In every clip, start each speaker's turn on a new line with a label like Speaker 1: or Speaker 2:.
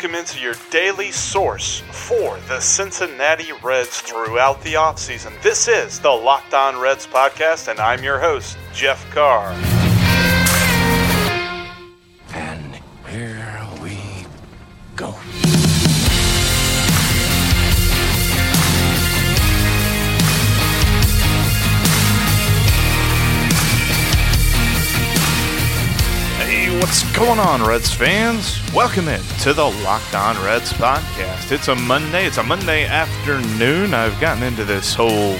Speaker 1: Welcome into your daily source for the Cincinnati Reds throughout the offseason. This is the Locked On Reds podcast, and I'm your host, Jeff Carr. What's going on, Reds fans? Welcome in to the Locked On Reds podcast. It's a Monday. It's a Monday afternoon. I've gotten into this whole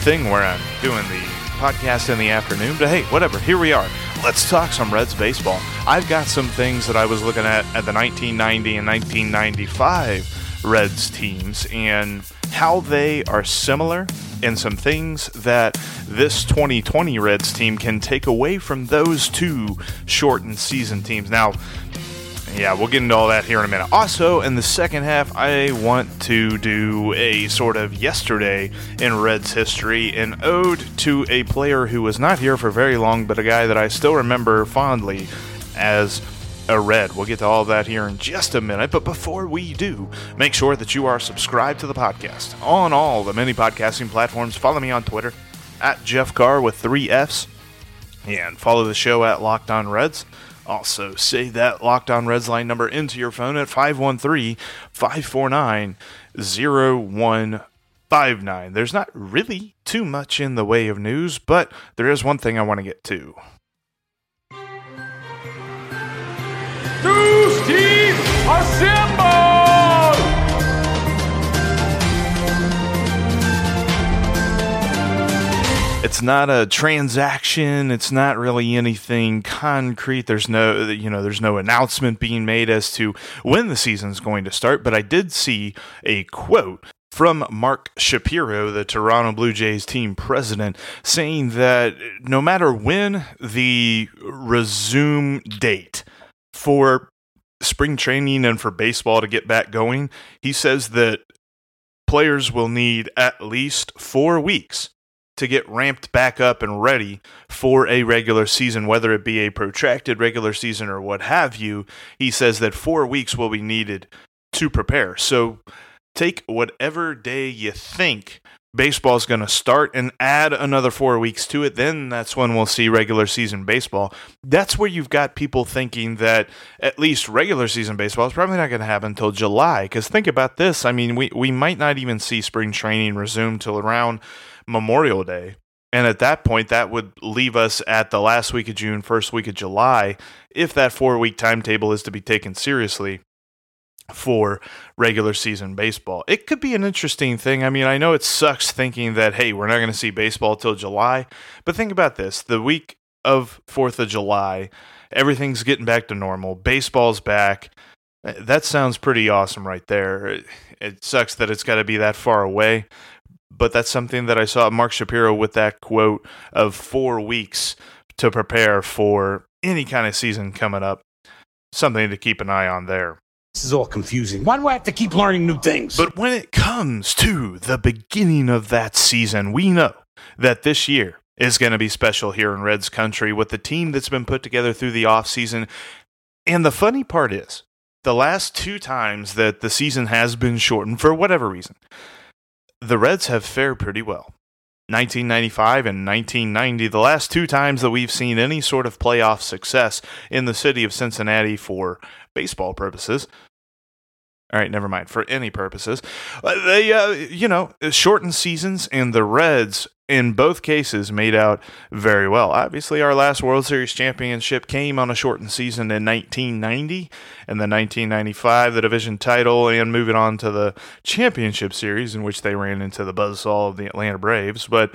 Speaker 1: thing where I'm doing the podcast in the afternoon, but hey, whatever. Here we are. Let's talk some Reds baseball. I've got some things that I was looking at at the 1990 and 1995 Reds teams and how they are similar and some things that this 2020 Reds team can take away from those two shortened season teams. Now, yeah, we'll get into all that here in a minute. Also, in the second half, I want to do a sort of yesterday in Reds history, an ode to a player who was not here for very long, but a guy that I still remember fondly as a Red. We'll get to all that here in just a minute, but before we do, make sure that you are subscribed to the podcast on all the many podcasting platforms. Follow me on Twitter at Jeff Carr with three F's, and follow the show at Locked On Reds. Also, save that Locked On Reds line number into your phone at 513 549 0159. There's not really too much in the way of news, but there is one thing I want to get to. It's not a transaction. It's not really anything concrete. There's no you know there's no announcement being made as to when the season's going to start but i did see a quote from Mark Shapiro, the Toronto Blue Jays team president, saying that no matter when the resume date for spring training and for baseball to get back going, he says that players will need at least four weeks to get ramped back up and ready for a regular season, whether it be a protracted regular season or what have you. He says that four weeks will be needed to prepare. So take whatever day you think baseball's going to start and add another four weeks to it. Then that's when we'll see regular season baseball. That's where you've got people thinking that at least regular season baseball is probably not going to happen until July. Because think about this I mean, we, we might not even see spring training resume till around Memorial Day. And at that point, that would leave us at the last week of June, first week of July, if that four week timetable is to be taken seriously for regular season baseball. It could be an interesting thing. I mean, I know it sucks thinking that, hey, we're not going to see baseball till July, but think about this the week of 4th of July, everything's getting back to normal, baseball's back. That sounds pretty awesome right there. It sucks that it's got to be that far away, but that's something that I saw Mark Shapiro with that quote of four weeks to prepare for any kind of season coming up. Something to keep an eye on there.
Speaker 2: This is all confusing. Why do I have to keep learning new things?
Speaker 1: But when it comes to the beginning of that season, we know that this year is going to be special here in Reds country with the team that's been put together through the offseason. And the funny part is, the last two times that the season has been shortened for whatever reason, the Reds have fared pretty well. 1995 and 1990, the last two times that we've seen any sort of playoff success in the city of Cincinnati for baseball purposes. All right, never mind. For any purposes, Uh, they, uh, you know, shortened seasons, and the Reds, in both cases, made out very well. Obviously, our last World Series championship came on a shortened season in 1990, and then 1995, the division title, and moving on to the championship series, in which they ran into the buzzsaw of the Atlanta Braves. But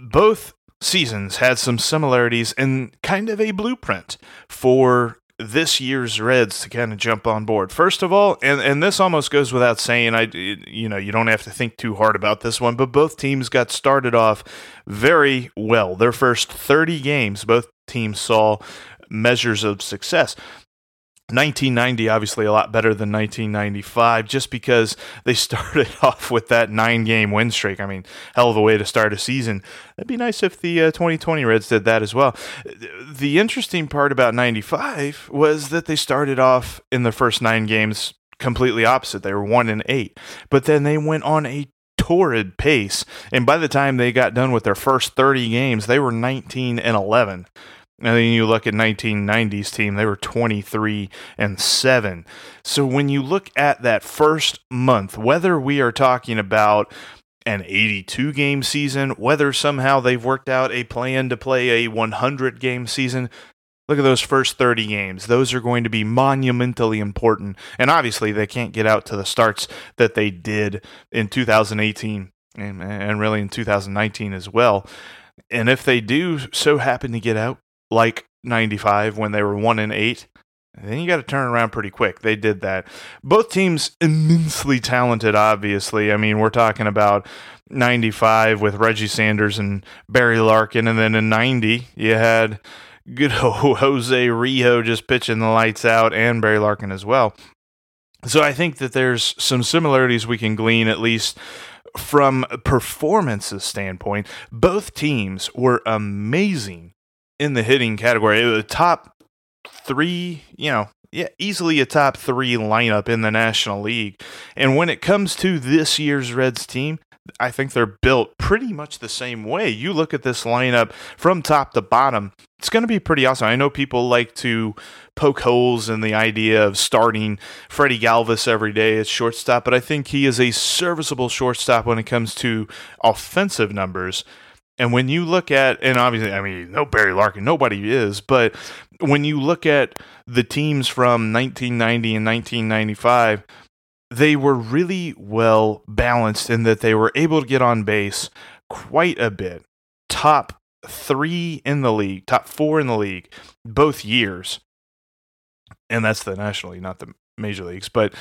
Speaker 1: both seasons had some similarities and kind of a blueprint for this year's Reds to kind of jump on board. First of all, and, and this almost goes without saying, I you know you don't have to think too hard about this one, but both teams got started off very well. Their first 30 games, both teams saw measures of success. 1990 obviously a lot better than 1995 just because they started off with that nine game win streak. I mean hell of a way to start a season. It'd be nice if the uh, 2020 reds did that as well. The interesting part about 95 was that they started off in the first nine games completely opposite. They were one and eight but then they went on a torrid pace and by the time they got done with their first 30 games they were 19 and 11 and then you look at 1990s team, they were 23 and 7. So when you look at that first month, whether we are talking about an 82 game season, whether somehow they've worked out a plan to play a 100 game season, look at those first 30 games. Those are going to be monumentally important. And obviously, they can't get out to the starts that they did in 2018 and, and really in 2019 as well. And if they do so happen to get out, like 95 when they were 1 and 8 then you got to turn around pretty quick. They did that. Both teams immensely talented, obviously. I mean, we're talking about 95 with Reggie Sanders and Barry Larkin, and then in 90, you had good Jose Rijo just pitching the lights out and Barry Larkin as well. So I think that there's some similarities we can glean, at least from performances standpoint. Both teams were amazing in the hitting category. Was top three, you know, yeah, easily a top three lineup in the National League. And when it comes to this year's Reds team, I think they're built pretty much the same way. You look at this lineup from top to bottom, it's going to be pretty awesome. I know people like to poke holes in the idea of starting Freddie Galvis every day at shortstop, but I think he is a serviceable shortstop when it comes to offensive numbers. And when you look at, and obviously, I mean, no Barry Larkin, nobody is, but when you look at the teams from 1990 and 1995, they were really well balanced in that they were able to get on base quite a bit. Top three in the league, top four in the league, both years. And that's the National League, not the major leagues. But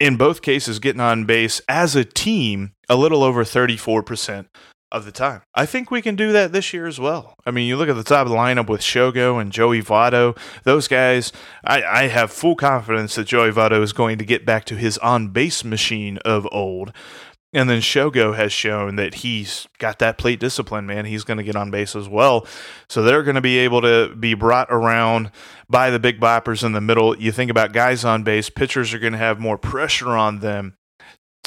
Speaker 1: in both cases, getting on base as a team, a little over 34% of the time. I think we can do that this year as well. I mean, you look at the top of the lineup with Shogo and Joey Votto. Those guys, I, I have full confidence that Joey Votto is going to get back to his on base machine of old. And then Shogo has shown that he's got that plate discipline, man. He's going to get on base as well. So they're going to be able to be brought around by the big boppers in the middle. You think about guys on base, pitchers are going to have more pressure on them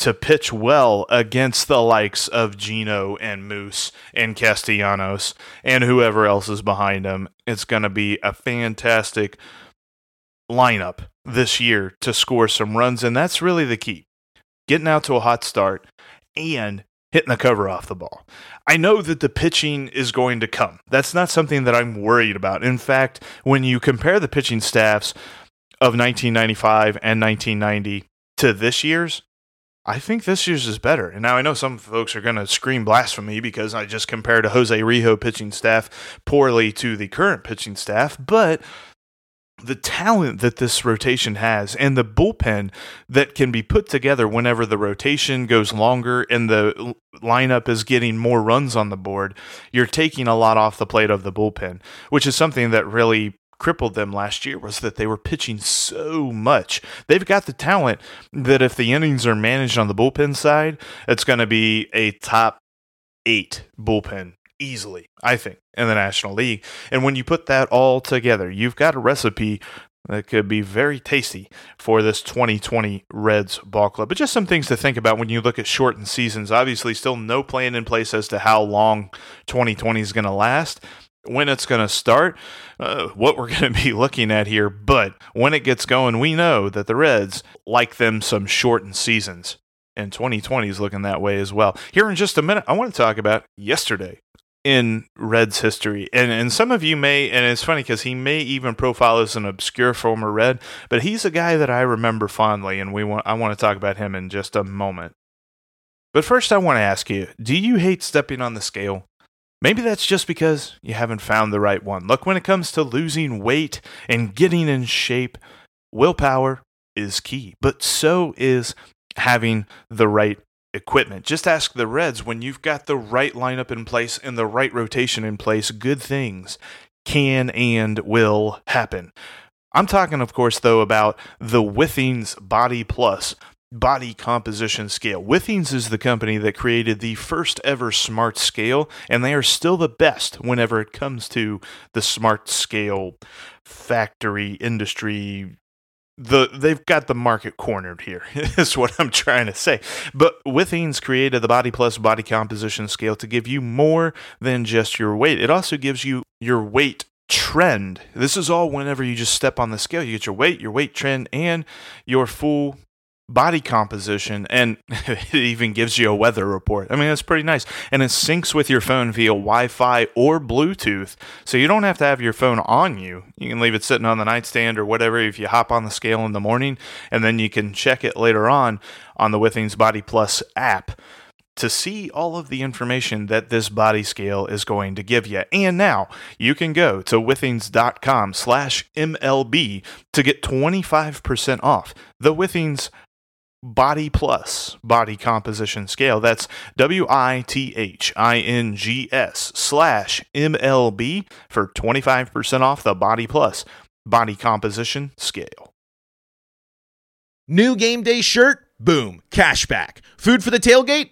Speaker 1: to pitch well against the likes of Geno and Moose and Castellanos and whoever else is behind them. It's going to be a fantastic lineup this year to score some runs, and that's really the key. Getting out to a hot start and hitting the cover off the ball. I know that the pitching is going to come. That's not something that I'm worried about. In fact, when you compare the pitching staffs of 1995 and 1990 to this year's, I think this year's is better. And now I know some folks are going to scream blasphemy because I just compared a Jose Rijo pitching staff poorly to the current pitching staff, but the talent that this rotation has and the bullpen that can be put together whenever the rotation goes longer and the lineup is getting more runs on the board, you're taking a lot off the plate of the bullpen, which is something that really crippled them last year was that they were pitching so much. They've got the talent that if the innings are managed on the bullpen side, it's going to be a top eight bullpen easily, I think, in the National League. And when you put that all together, you've got a recipe that could be very tasty for this 2020 Reds ball club. But just some things to think about when you look at shortened seasons. Obviously, still no plan in place as to how long 2020 is going to last when it's going to start, uh, what we're going to be looking at here. But when it gets going, we know that the Reds like them some shortened seasons. And 2020 is looking that way as well. Here in just a minute, I want to talk about yesterday in Reds history. And and some of you may, and it's funny because he may even profile as an obscure former Red, but he's a guy that I remember fondly, and we want I want to talk about him in just a moment. But first, I want to ask you: Do you hate stepping on the scale? Maybe that's just because you haven't found the right one. Look, when it comes to losing weight and getting in shape, willpower is key, but so is having the right equipment. Just ask the Reds when you've got the right lineup in place and the right rotation in place, good things can and will happen. I'm talking, of course, though, about the Withings Body Plus body composition scale. Withings is the company that created the first ever smart scale, and they are still the best whenever it comes to the smart scale factory industry. The they've got the market cornered here is what i'm trying to say. But withings created the body plus body composition scale to give you more than just your weight. It also gives you your weight trend. This is all whenever you just step on the scale. You get your weight your weight trend and your full body composition and it even gives you a weather report. I mean, that's pretty nice. And it syncs with your phone via Wi Fi or Bluetooth. So you don't have to have your phone on you. You can leave it sitting on the nightstand or whatever if you hop on the scale in the morning, and then you can check it later on on the Withings Body Plus app to see all of the information that this body scale is going to give you. And now you can go to withings.com slash MLB to get 25% off the Withings Body Plus Body Composition Scale. That's W I T H I N G S slash MLB for 25% off the Body Plus Body Composition Scale.
Speaker 3: New game day shirt? Boom. Cashback. Food for the tailgate?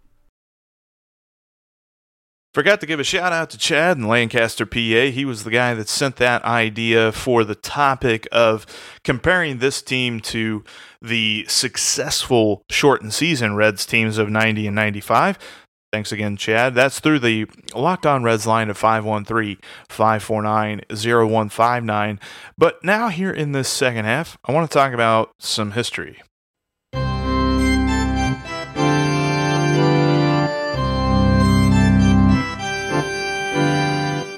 Speaker 1: Forgot to give a shout out to Chad in Lancaster, PA. He was the guy that sent that idea for the topic of comparing this team to the successful shortened season Reds teams of 90 and 95. Thanks again, Chad. That's through the Locked On Reds line of 513 549 0159. But now, here in this second half, I want to talk about some history.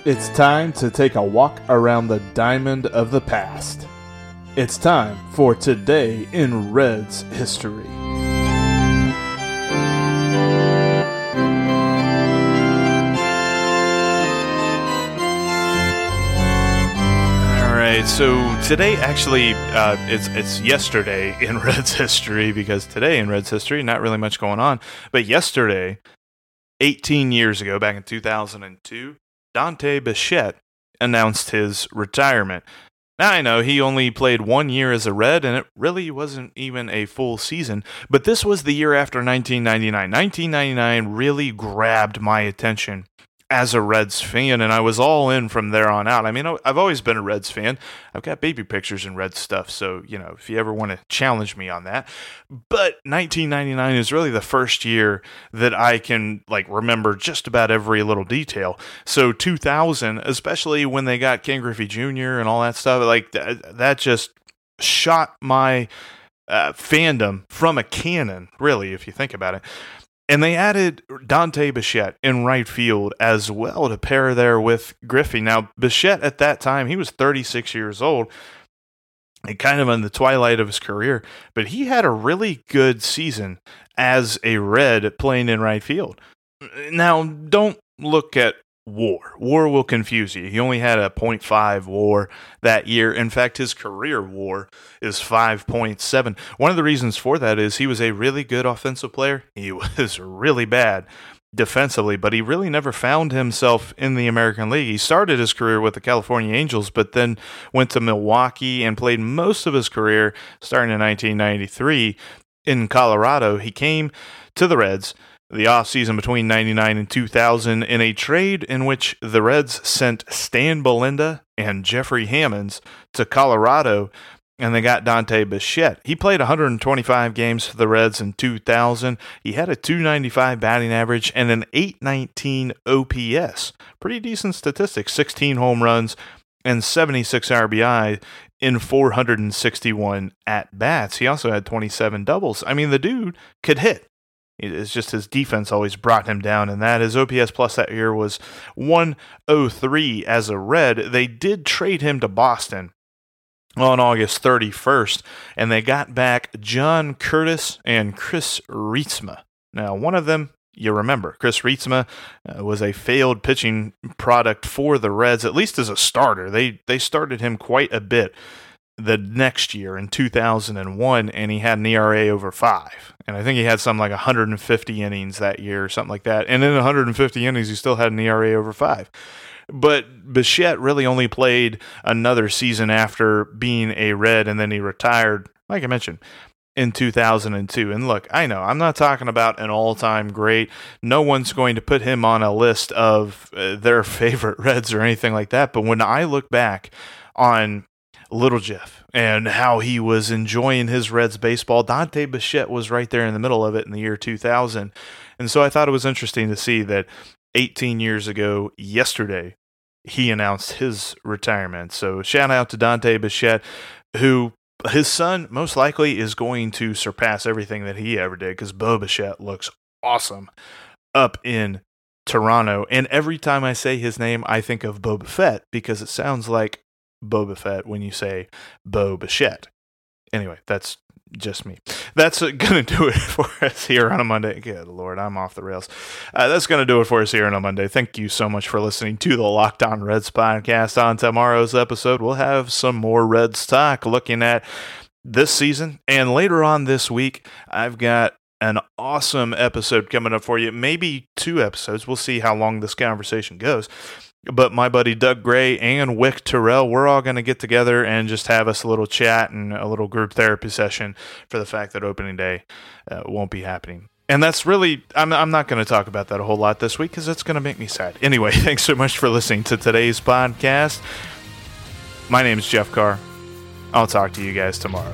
Speaker 1: It's time to take a walk around the diamond of the past. It's time for Today in Reds History. All right, so today actually uh, it's it's yesterday in Reds history because today in Reds history not really much going on, but yesterday, 18 years ago, back in 2002, Dante Bichette announced his retirement. Now I know he only played one year as a Red, and it really wasn't even a full season, but this was the year after 1999. 1999 really grabbed my attention as a Reds fan, and I was all in from there on out. I mean, I've always been a Reds fan. I've got baby pictures and Red stuff, so you know, if you ever want to challenge me on that. But 1999 is really the first year that I can like remember just about every little detail. So 2000, especially when they got Ken Griffey Jr. and all that stuff, like that, that just shot my uh, fandom from a cannon, really, if you think about it. And they added Dante Bichette in right field as well to pair there with Griffey. Now, Bichette at that time, he was 36 years old and kind of in the twilight of his career, but he had a really good season as a Red playing in right field. Now, don't look at WAR. WAR will confuse you. He only had a 0.5 WAR that year. In fact, his career WAR is 5.7. One of the reasons for that is he was a really good offensive player. He was really bad defensively, but he really never found himself in the American League. He started his career with the California Angels, but then went to Milwaukee and played most of his career starting in 1993 in Colorado. He came to the Reds the offseason between 99 and 2000 in a trade in which the Reds sent Stan Belinda and Jeffrey Hammonds to Colorado and they got Dante Bichette. He played 125 games for the Reds in 2000. He had a 295 batting average and an 819 OPS. Pretty decent statistics 16 home runs, and 76 RBI in 461 at bats. He also had 27 doubles. I mean, the dude could hit. It's just his defense always brought him down, and that his OPS plus that year was 103 as a Red. They did trade him to Boston on August 31st, and they got back John Curtice and Chris Reitsma. Now, one of them you remember, Chris Reitsma uh, was a failed pitching product for the Reds, at least as a starter. They they started him quite a bit the next year in 2001, and he had an ERA over five. And I think he had something like 150 innings that year or something like that. And in 150 innings, he still had an ERA over five. But Bichette really only played another season after being a Red, and then he retired, like I mentioned, in 2002. And look, I know I'm not talking about an all time great. No one's going to put him on a list of uh, their favorite Reds or anything like that. But when I look back on Little Jeff and how he was enjoying his Reds baseball, Dante Bichette was right there in the middle of it in the year 2000. And so I thought it was interesting to see that 18 years ago, yesterday, he announced his retirement. So shout out to Dante Bichette, who his son most likely is going to surpass everything that he ever did because Bo Bichette looks awesome up in Toronto. And every time I say his name, I think of Boba Fett because it sounds like Boba Fett when you say Bo Bichette. Anyway, that's just me. That's going to do it for us here on a Monday. Good Lord, I'm off the rails. Uh, that's going to do it for us here on a Monday. Thank you so much for listening to the Locked On Reds podcast. On tomorrow's episode, we'll have some more Reds talk looking at this season. And later on this week, I've got an awesome episode coming up for you. Maybe two episodes. We'll see how long this conversation goes but my buddy Doug Gray and Wick Terrell, we're all going to get together and just have us a little chat and a little group therapy session for the fact that opening day uh, won't be happening. And that's really, I'm, I'm not going to talk about that a whole lot this week because it's going to make me sad. Anyway, thanks so much for listening to today's podcast. My name is Jeff Carr. I'll talk to you guys tomorrow.